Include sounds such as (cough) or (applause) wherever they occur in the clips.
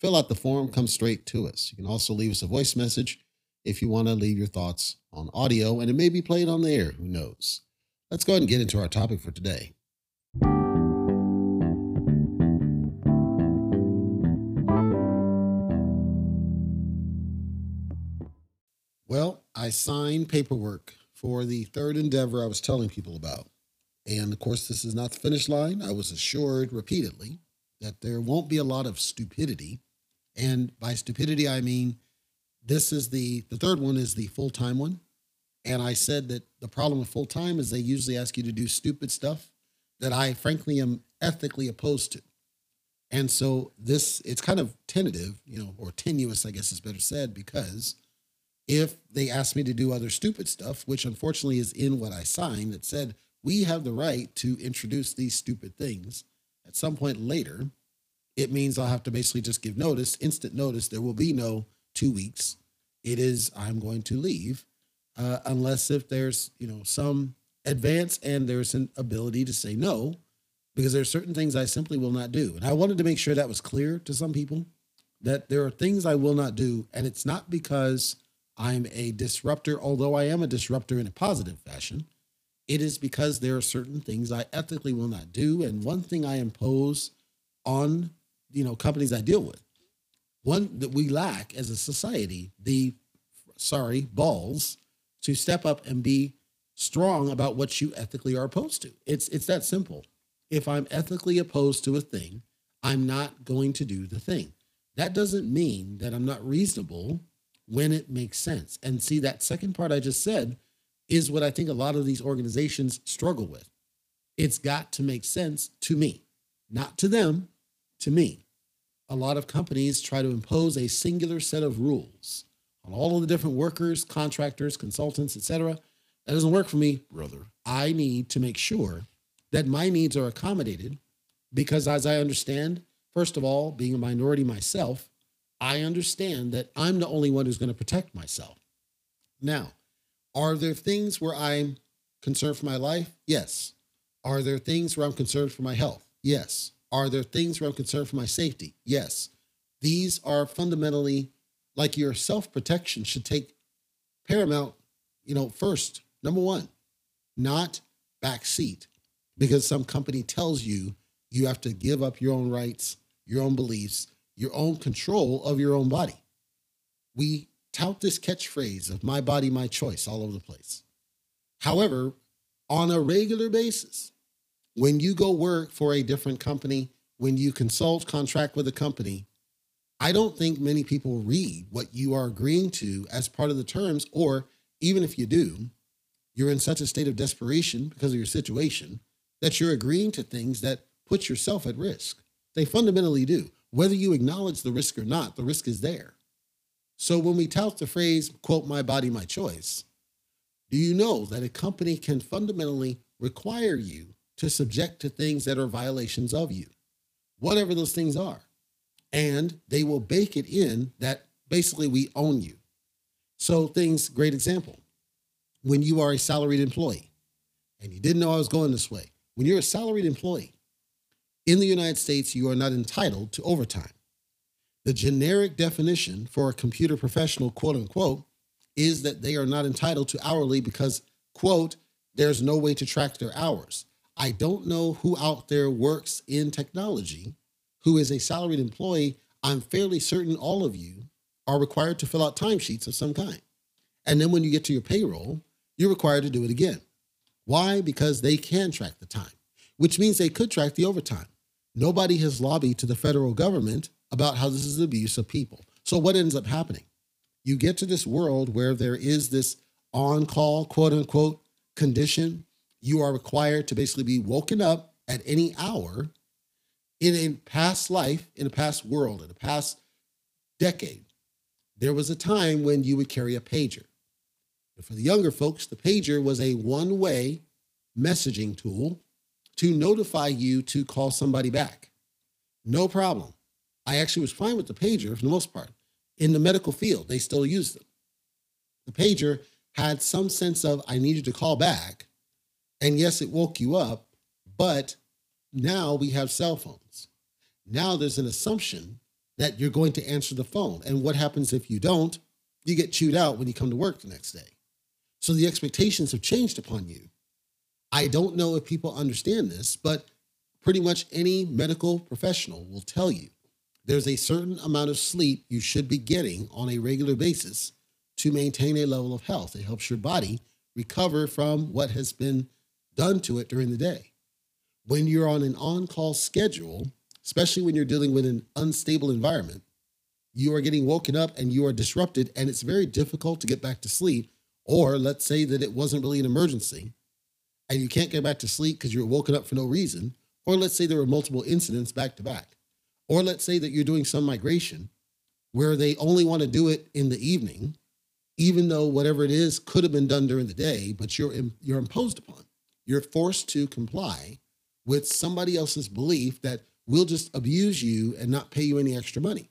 fill out the form, come straight to us. You can also leave us a voice message if you want to leave your thoughts on audio, and it may be played on the air. Who knows? Let's go ahead and get into our topic for today. Well, I signed paperwork for the third endeavor I was telling people about. And of course, this is not the finish line. I was assured repeatedly that there won't be a lot of stupidity. And by stupidity, I mean this is the the third one is the full-time one. And I said that the problem with full-time is they usually ask you to do stupid stuff that I frankly am ethically opposed to. And so this it's kind of tentative, you know, or tenuous, I guess is better said, because if they ask me to do other stupid stuff, which unfortunately is in what I signed that said we have the right to introduce these stupid things at some point later, it means I'll have to basically just give notice, instant notice. There will be no two weeks. It is I'm going to leave, uh, unless if there's you know some advance and there's an ability to say no, because there are certain things I simply will not do. And I wanted to make sure that was clear to some people that there are things I will not do, and it's not because I'm a disruptor, although I am a disruptor in a positive fashion. It is because there are certain things I ethically will not do. And one thing I impose on, you know, companies I deal with, one that we lack as a society, the sorry, balls to step up and be strong about what you ethically are opposed to. It's it's that simple. If I'm ethically opposed to a thing, I'm not going to do the thing. That doesn't mean that I'm not reasonable when it makes sense. And see, that second part I just said is what I think a lot of these organizations struggle with. It's got to make sense to me, not to them, to me. A lot of companies try to impose a singular set of rules on all of the different workers, contractors, consultants, etc. That doesn't work for me, brother. I need to make sure that my needs are accommodated because, as I understand, first of all, being a minority myself, I understand that I'm the only one who's going to protect myself. Now, are there things where I'm concerned for my life? Yes. Are there things where I'm concerned for my health? Yes. Are there things where I'm concerned for my safety? Yes. These are fundamentally like your self protection should take paramount, you know, first, number one, not backseat because some company tells you you have to give up your own rights, your own beliefs, your own control of your own body. We tout this catchphrase of my body, my choice all over the place. However, on a regular basis, when you go work for a different company, when you consult, contract with a company, I don't think many people read what you are agreeing to as part of the terms, or even if you do, you're in such a state of desperation because of your situation that you're agreeing to things that put yourself at risk. They fundamentally do. Whether you acknowledge the risk or not, the risk is there. So when we tout the phrase, quote, my body, my choice, do you know that a company can fundamentally require you to subject to things that are violations of you, whatever those things are? And they will bake it in that basically we own you. So, things, great example. When you are a salaried employee, and you didn't know I was going this way, when you're a salaried employee, in the United States, you are not entitled to overtime. The generic definition for a computer professional, quote unquote, is that they are not entitled to hourly because, quote, there's no way to track their hours. I don't know who out there works in technology who is a salaried employee. I'm fairly certain all of you are required to fill out timesheets of some kind. And then when you get to your payroll, you're required to do it again. Why? Because they can track the time, which means they could track the overtime. Nobody has lobbied to the federal government about how this is abuse of people. So what ends up happening? You get to this world where there is this on-call, quote unquote, condition. You are required to basically be woken up at any hour in a past life, in a past world, in a past decade, there was a time when you would carry a pager. And for the younger folks, the pager was a one way messaging tool to notify you to call somebody back. No problem. I actually was fine with the pager for the most part. In the medical field, they still use them. The pager had some sense of, I needed to call back. And yes, it woke you up, but now we have cell phones. Now there's an assumption that you're going to answer the phone. And what happens if you don't? You get chewed out when you come to work the next day. So the expectations have changed upon you. I don't know if people understand this, but pretty much any medical professional will tell you there's a certain amount of sleep you should be getting on a regular basis to maintain a level of health. It helps your body recover from what has been done to it during the day. When you're on an on call schedule, especially when you're dealing with an unstable environment, you are getting woken up and you are disrupted, and it's very difficult to get back to sleep. Or let's say that it wasn't really an emergency and you can't get back to sleep because you're woken up for no reason. Or let's say there were multiple incidents back to back. Or let's say that you're doing some migration where they only want to do it in the evening, even though whatever it is could have been done during the day, but you're, you're imposed upon. You're forced to comply with somebody else's belief that we'll just abuse you and not pay you any extra money.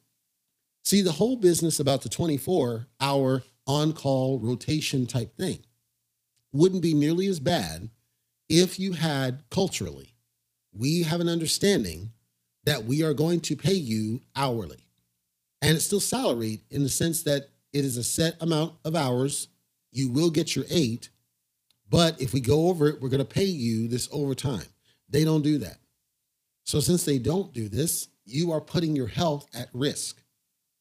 See, the whole business about the 24 hour on call rotation type thing wouldn't be nearly as bad if you had culturally, we have an understanding that we are going to pay you hourly. And it's still salaried in the sense that it is a set amount of hours. You will get your eight, but if we go over it, we're going to pay you this overtime. They don't do that. So since they don't do this, you are putting your health at risk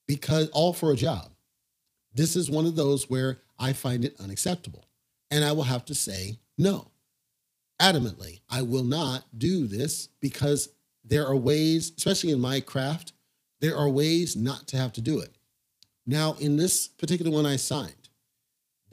because all for a job. This is one of those where I find it unacceptable. And I will have to say no. Adamantly, I will not do this because there are ways, especially in my craft, there are ways not to have to do it. Now, in this particular one I signed,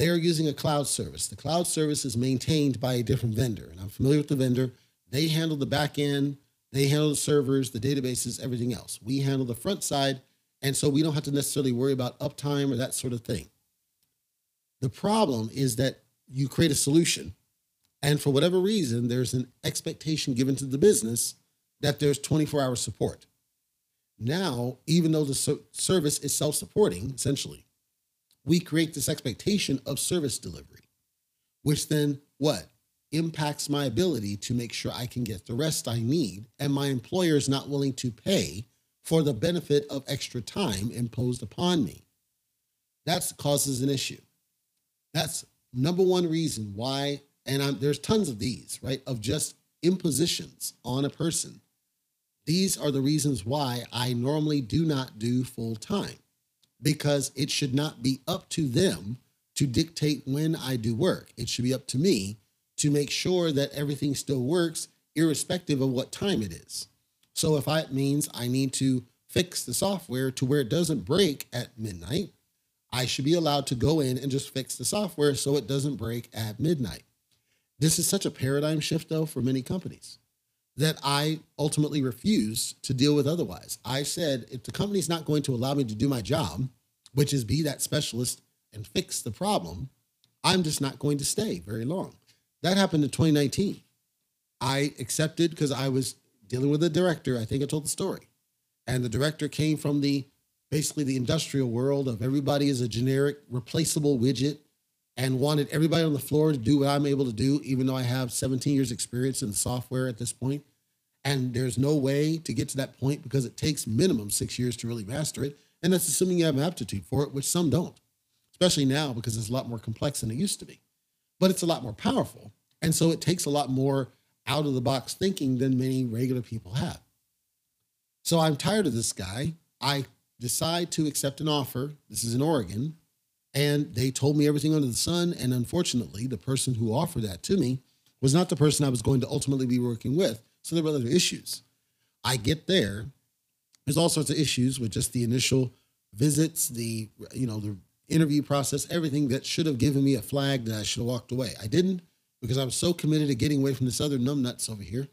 they're using a cloud service. The cloud service is maintained by a different vendor, and I'm familiar with the vendor. They handle the back end, they handle the servers, the databases, everything else. We handle the front side, and so we don't have to necessarily worry about uptime or that sort of thing. The problem is that you create a solution, and for whatever reason, there's an expectation given to the business that there's 24 hour support. Now, even though the service is self supporting, essentially, we create this expectation of service delivery, which then what? impacts my ability to make sure I can get the rest I need, and my employer is not willing to pay for the benefit of extra time imposed upon me. That causes an issue. That's number one reason why, and I'm, there's tons of these, right, of just impositions on a person. These are the reasons why I normally do not do full time because it should not be up to them to dictate when I do work. It should be up to me to make sure that everything still works, irrespective of what time it is. So if it means I need to fix the software to where it doesn't break at midnight, I should be allowed to go in and just fix the software so it doesn't break at midnight. This is such a paradigm shift, though, for many companies that I ultimately refuse to deal with otherwise. I said, if the company's not going to allow me to do my job, which is be that specialist and fix the problem, I'm just not going to stay very long. That happened in 2019. I accepted because I was dealing with a director. I think I told the story. And the director came from the basically the industrial world of everybody is a generic replaceable widget and wanted everybody on the floor to do what I'm able to do, even though I have 17 years experience in software at this point. And there's no way to get to that point because it takes minimum six years to really master it. And that's assuming you have an aptitude for it, which some don't, especially now because it's a lot more complex than it used to be but it's a lot more powerful. And so it takes a lot more out of the box thinking than many regular people have. So I'm tired of this guy. I decide to accept an offer. This is in Oregon. And they told me everything under the sun. And unfortunately, the person who offered that to me was not the person I was going to ultimately be working with. So there were other issues. I get there. There's all sorts of issues with just the initial visits, the you know the interview process, everything that should have given me a flag that I should have walked away. I didn't because I was so committed to getting away from this other numbnuts over here.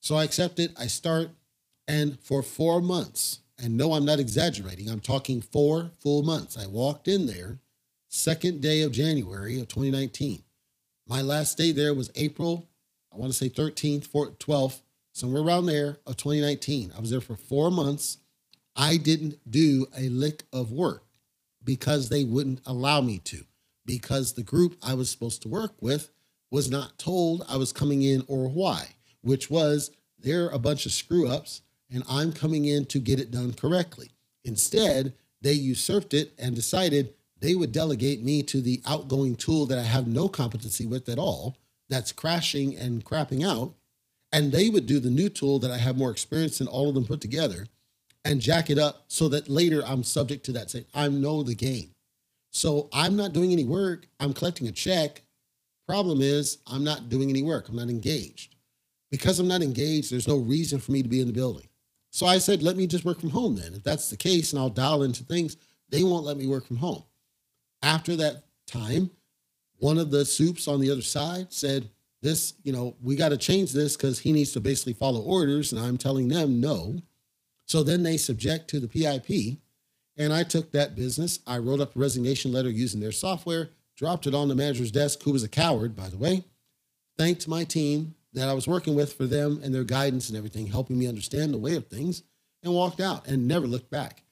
So I accept it. I start, and for four months and no, I'm not exaggerating. I'm talking four full months. I walked in there second day of January of 2019. My last day there was April, I want to say 13th, 14th, 12th, somewhere around there of 2019. I was there for four months. I didn't do a lick of work because they wouldn't allow me to, because the group I was supposed to work with was not told I was coming in or why, which was they're a bunch of screw ups and I'm coming in to get it done correctly. Instead, they usurped it and decided they would delegate me to the outgoing tool that I have no competency with at all, that's crashing and crapping out. And they would do the new tool that I have more experience in all of them put together and jack it up so that later I'm subject to that. Say, I know the game. So I'm not doing any work. I'm collecting a check. Problem is, I'm not doing any work. I'm not engaged. Because I'm not engaged, there's no reason for me to be in the building. So I said, let me just work from home then. If that's the case, and I'll dial into things, they won't let me work from home. After that time, one of the soups on the other side said, This, you know, we got to change this because he needs to basically follow orders. And I'm telling them no. So then they subject to the PIP. And I took that business. I wrote up a resignation letter using their software, dropped it on the manager's desk, who was a coward, by the way, thanked my team that I was working with for them and their guidance and everything, helping me understand the way of things, and walked out and never looked back.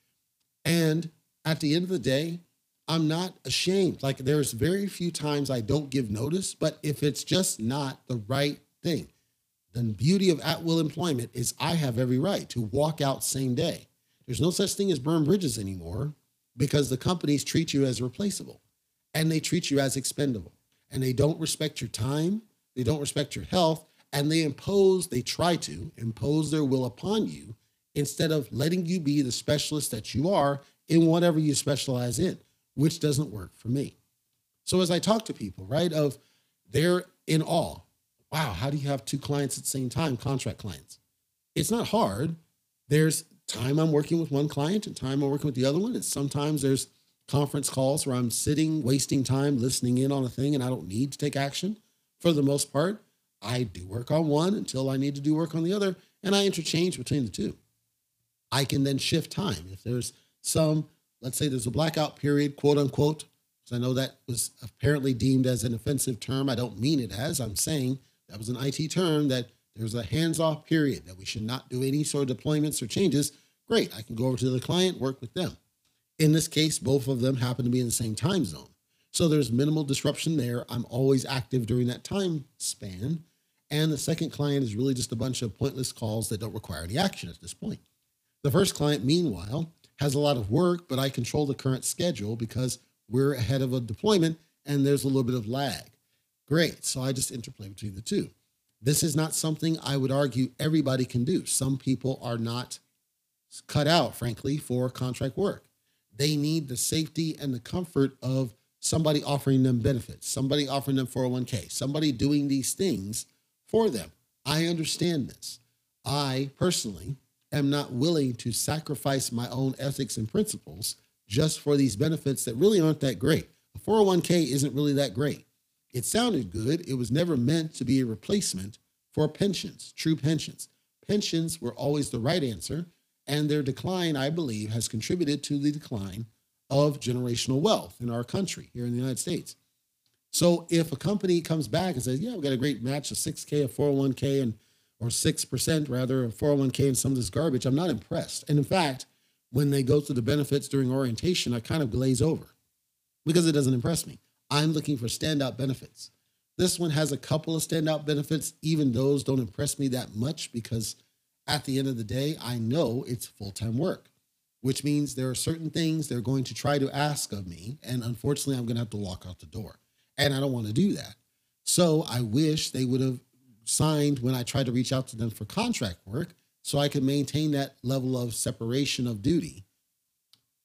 And at the end of the day, I'm not ashamed. Like there's very few times I don't give notice, but if it's just not the right thing, then the beauty of at will employment is I have every right to walk out same day. There's no such thing as burn bridges anymore because the companies treat you as replaceable and they treat you as expendable and they don't respect your time, they don't respect your health, and they impose, they try to impose their will upon you instead of letting you be the specialist that you are in whatever you specialize in which doesn't work for me. So as I talk to people, right, of they're in awe. Wow, how do you have two clients at the same time, contract clients? It's not hard. There's time I'm working with one client and time I'm working with the other one. And sometimes there's conference calls where I'm sitting, wasting time, listening in on a thing, and I don't need to take action. For the most part, I do work on one until I need to do work on the other, and I interchange between the two. I can then shift time. If there's some let's say there's a blackout period, quote unquote. So I know that was apparently deemed as an offensive term. I don't mean it as. I'm saying that was an IT term that there's a hands off period that we should not do any sort of deployments or changes. Great. I can go over to the client, work with them. In this case, both of them happen to be in the same time zone. So there's minimal disruption there. I'm always active during that time span. And the second client is really just a bunch of pointless calls that don't require any action at this point. The first client, meanwhile, has a lot of work, but I control the current schedule because we're ahead of a deployment and there's a little bit of lag. Great. So I just interplay between the two. This is not something I would argue everybody can do. Some people are not cut out, frankly, for contract work. They need the safety and the comfort of somebody offering them benefits, somebody offering them 401k, somebody doing these things for them. I understand this. I personally am not willing to sacrifice my own ethics and principles just for these benefits that really aren't that great. A 401k isn't really that great. It sounded good. It was never meant to be a replacement for pensions, true pensions. Pensions were always the right answer, and their decline, I believe, has contributed to the decline of generational wealth in our country here in the United States. So if a company comes back and says, "Yeah, we've got a great match of 6K, a 401k, and or 6% rather of 401k and some of this garbage, I'm not impressed. And in fact, when they go through the benefits during orientation, I kind of glaze over because it doesn't impress me. I'm looking for standout benefits. This one has a couple of standout benefits. Even those don't impress me that much because at the end of the day, I know it's full time work, which means there are certain things they're going to try to ask of me. And unfortunately, I'm going to have to walk out the door. And I don't want to do that. So I wish they would have signed when I tried to reach out to them for contract work so I could maintain that level of separation of duty.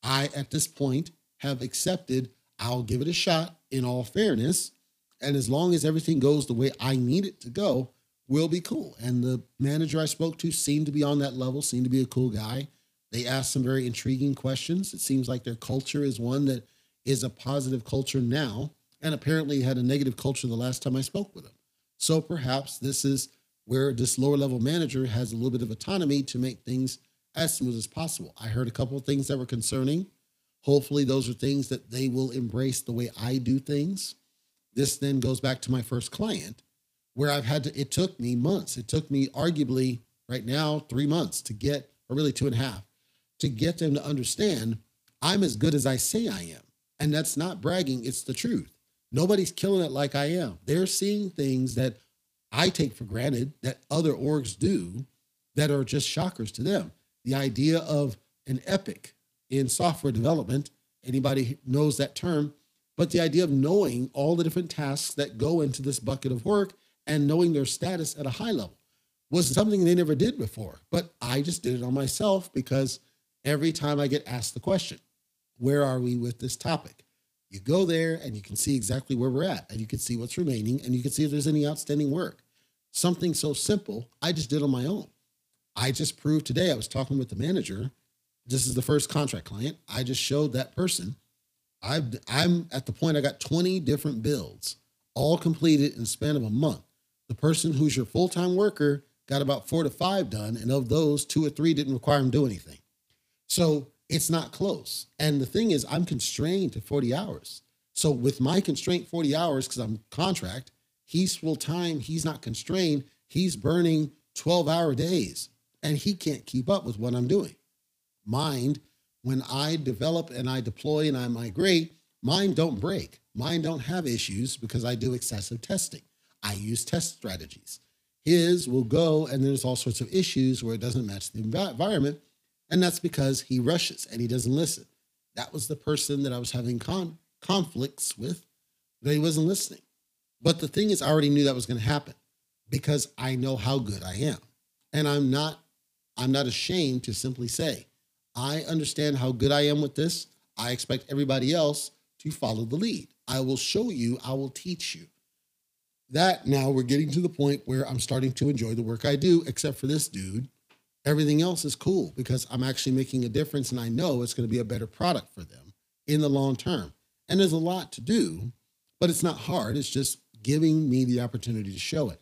I, at this point, have accepted I'll give it a shot in all fairness. And as long as everything goes the way I need it to go, we'll be cool. And the manager I spoke to seemed to be on that level, seemed to be a cool guy. They asked some very intriguing questions. It seems like their culture is one that is a positive culture now, and apparently had a negative culture the last time I spoke with them. So perhaps this is where this lower level manager has a little bit of autonomy to make things as smooth as possible. I heard a couple of things that were concerning. Hopefully, those are things that they will embrace the way I do things. This then goes back to my first client, where I've had to, it took me months. It took me arguably right now three months to get, or really two and a half, to get them to understand I'm as good as I say I am. And that's not bragging, it's the truth. Nobody's killing it like I am. They're seeing things that I take for granted that other orgs do that are just shockers to them. The idea of an epic in software development, anybody knows that term, but the idea of knowing all the different tasks that go into this bucket of work and knowing their status at a high level was something they never did before. But I just did it on myself because every time I get asked the question, where are we with this topic? You go there and you can see exactly where we're at, and you can see what's remaining, and you can see if there's any outstanding work. Something so simple, I just did on my own. I just proved today, I was talking with the manager. This is the first contract client. I just showed that person. i am at the point I got 20 different builds, all completed in the span of a month. The person who's your full time worker got about four to five done, and of those, two or three didn't require him to do anything. So it's not close. And the thing is, I'm constrained to 40 hours. So with my constraint 40 hours, because I'm contract, he's full time, he's not constrained, he's burning 12 hour days and he can't keep up with what I'm doing. Mind, when I develop and I deploy and I migrate, mine don't break. Mine don't have issues because I do excessive testing. I use test strategies. His will go and there's all sorts of issues where it doesn't match the environment and that's because he rushes and he doesn't listen. That was the person that I was having con- conflicts with, that he wasn't listening. But the thing is, I already knew that was going to happen because I know how good I am. And I'm not, I'm not ashamed to simply say, I understand how good I am with this. I expect everybody else to follow the lead. I will show you, I will teach you. That now we're getting to the point where I'm starting to enjoy the work I do, except for this dude Everything else is cool because I'm actually making a difference and I know it's going to be a better product for them in the long term. And there's a lot to do, but it's not hard. It's just giving me the opportunity to show it.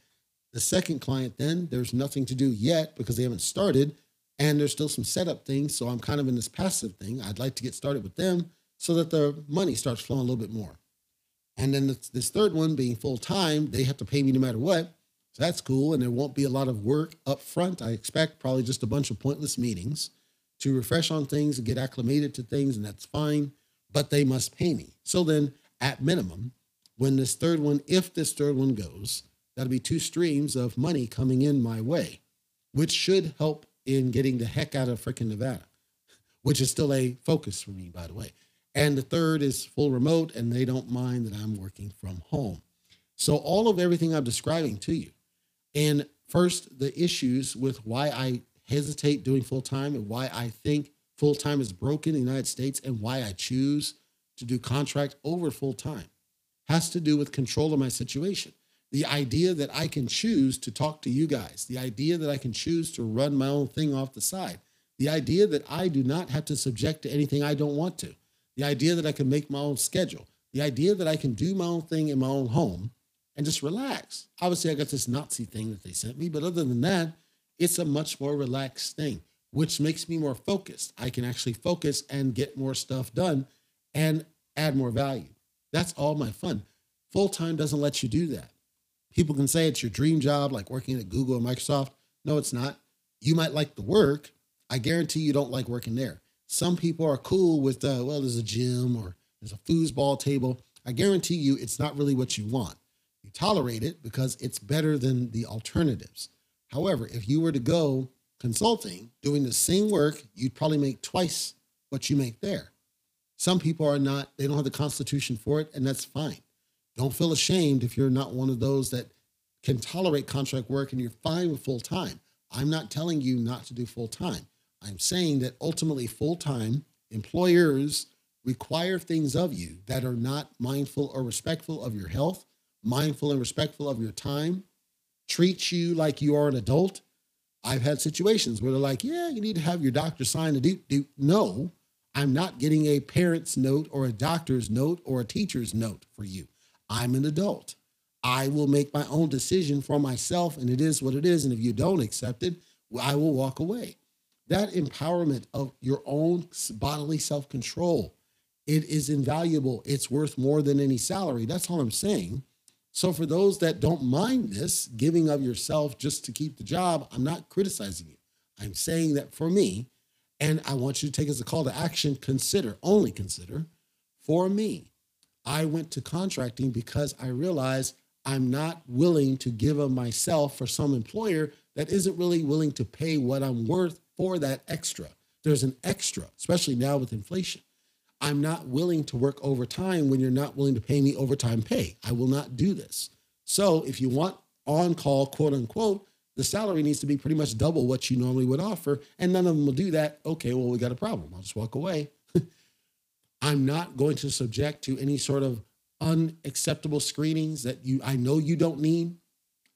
The second client, then, there's nothing to do yet because they haven't started and there's still some setup things. So I'm kind of in this passive thing. I'd like to get started with them so that the money starts flowing a little bit more. And then this, third one being full time, they have to pay me no matter what. So that's cool. And there won't be a lot of work up front. I expect probably just a bunch of pointless meetings to refresh on things and get acclimated to things, and that's fine. But they must pay me. So then, at minimum, when this third one, if this third one goes, that'll be two streams of money coming in my way, which should help in getting the heck out of freaking Nevada, which is still a focus for me, by the way. And the third is full remote, and they don't mind that I'm working from home. So, all of everything I'm describing to you and first, the issues with why I hesitate doing full time and why I think full time is broken in the United States and why I choose to do contract over full time has to do with control of my situation. The idea that I can choose to talk to you guys, the idea that I can choose to run my own thing off the side, the idea that I do not have to subject to anything I don't want to, the idea that I can make my own schedule, the idea that I can do my own thing in my own home and just relax. Obviously, I got this Nazi thing that they sent me, but other than that, it's a much more relaxed thing, which makes me more focused. I can actually focus and get more stuff done and add more value. That's all my fun. Full time doesn't let you do that. People can say it's your dream job, like working at Google or Microsoft. No, it's not. You might like the work. I guarantee you don't like working there. Some people are cool with, uh, well, there's a gym or there's a foosball table. I guarantee you it's not really what you want. You tolerate it because it's better than the alternatives. However, if you were to go consulting, doing the same work, you'd probably make twice what you make there. Some people are not, they don't have the constitution for it, and that's fine. Don't feel ashamed if you're not one of those that can tolerate contract work and you're fine with full time. I'm not telling you not to do full time. I'm saying that ultimately, full time employers require things of you that are not mindful or respectful of your health mindful and respectful of your time, treat you like you are an adult. I've had situations where they're like, yeah, you need to have your doctor sign a do do. No, I'm not getting a parent's note or a doctor's note or a teacher's note for you. I'm an adult. I will make my own decision for myself, and it is what it is. And if you don't accept it, I will walk away. that empowerment of your own bodily self control. It is invaluable. It's worth more than any salary. That's all I'm saying. So, for those that don't mind this, giving of yourself just to keep the job, I'm not criticizing you. I'm saying that for me, and I want you to take as a call to action, consider, only consider, for me, I went to contracting because I realized I'm not willing to give of myself for some employer that isn't really willing to pay what I'm worth for that extra. There's an extra, especially now with inflation. I'm not willing to work overtime when you're not willing to pay me overtime pay. I will not do this. So if you want on call, quote unquote, the salary needs to be pretty much double what you normally would offer. And none of them will do that. Okay, well, we got a problem. I'll just walk away. (laughs) I'm not going to subject to any sort of unacceptable screenings that you I know you don't need.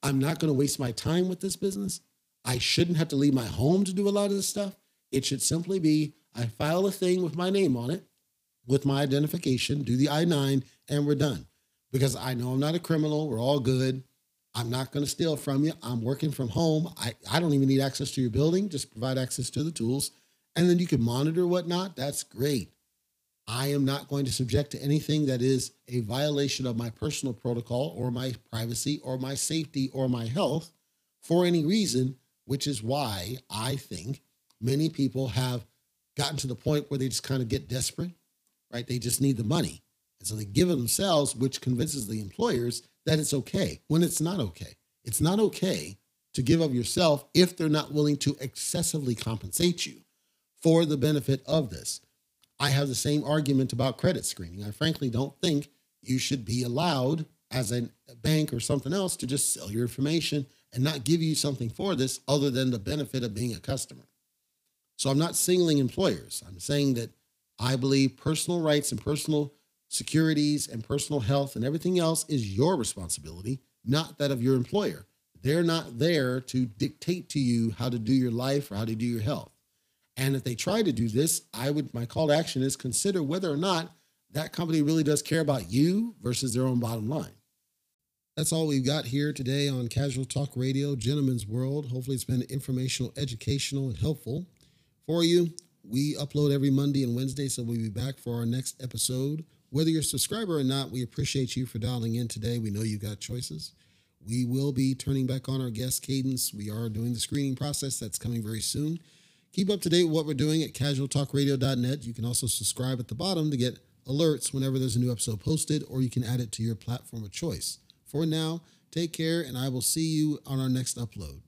I'm not going to waste my time with this business. I shouldn't have to leave my home to do a lot of this stuff. It should simply be I file a thing with my name on it, with my identification, do the I 9, and we're done. Because I know I'm not a criminal. We're all good. I'm not going to steal from you. I'm working from home. I, I don't even need access to your building. Just provide access to the tools. And then you can monitor whatnot. That's great. I am not going to subject to anything that is a violation of my personal protocol or my privacy or my safety or my health for any reason, which is why I think many people have gotten to the point where they just kind of get desperate, right? They just need the money. And so they give it themselves, which convinces the employers that it's okay when it's not okay. It's not okay to give of yourself if they're not willing to excessively compensate you for the benefit of this. I have the same argument about credit screening. I frankly don't think you should be allowed as a bank or something else to just sell your information and not give you something for this other than the benefit of being a customer. So I'm not singling employers. I'm saying that I believe personal rights and personal securities and personal health and everything else is your responsibility, not that of your employer. They're not there to dictate to you how to do your life or how to do your health. And if they try to do this, I would my call to action is consider whether or not that company really does care about you versus their own bottom line. That's all we've got here today on Casual Talk Radio, Gentleman's World. Hopefully, it's been informational, educational, and helpful for you. We upload every Monday and Wednesday, so we'll be back for our next episode. Whether you're a subscriber or not, we appreciate you for dialing in today. We know you got choices. We will be turning back on our guest cadence. We are doing the screening process that's coming very soon. Keep up to date with what we're doing at casualtalkradio.net. You can also subscribe at the bottom to get alerts whenever there's a new episode posted, or you can add it to your platform of choice. For now, take care, and I will see you on our next upload.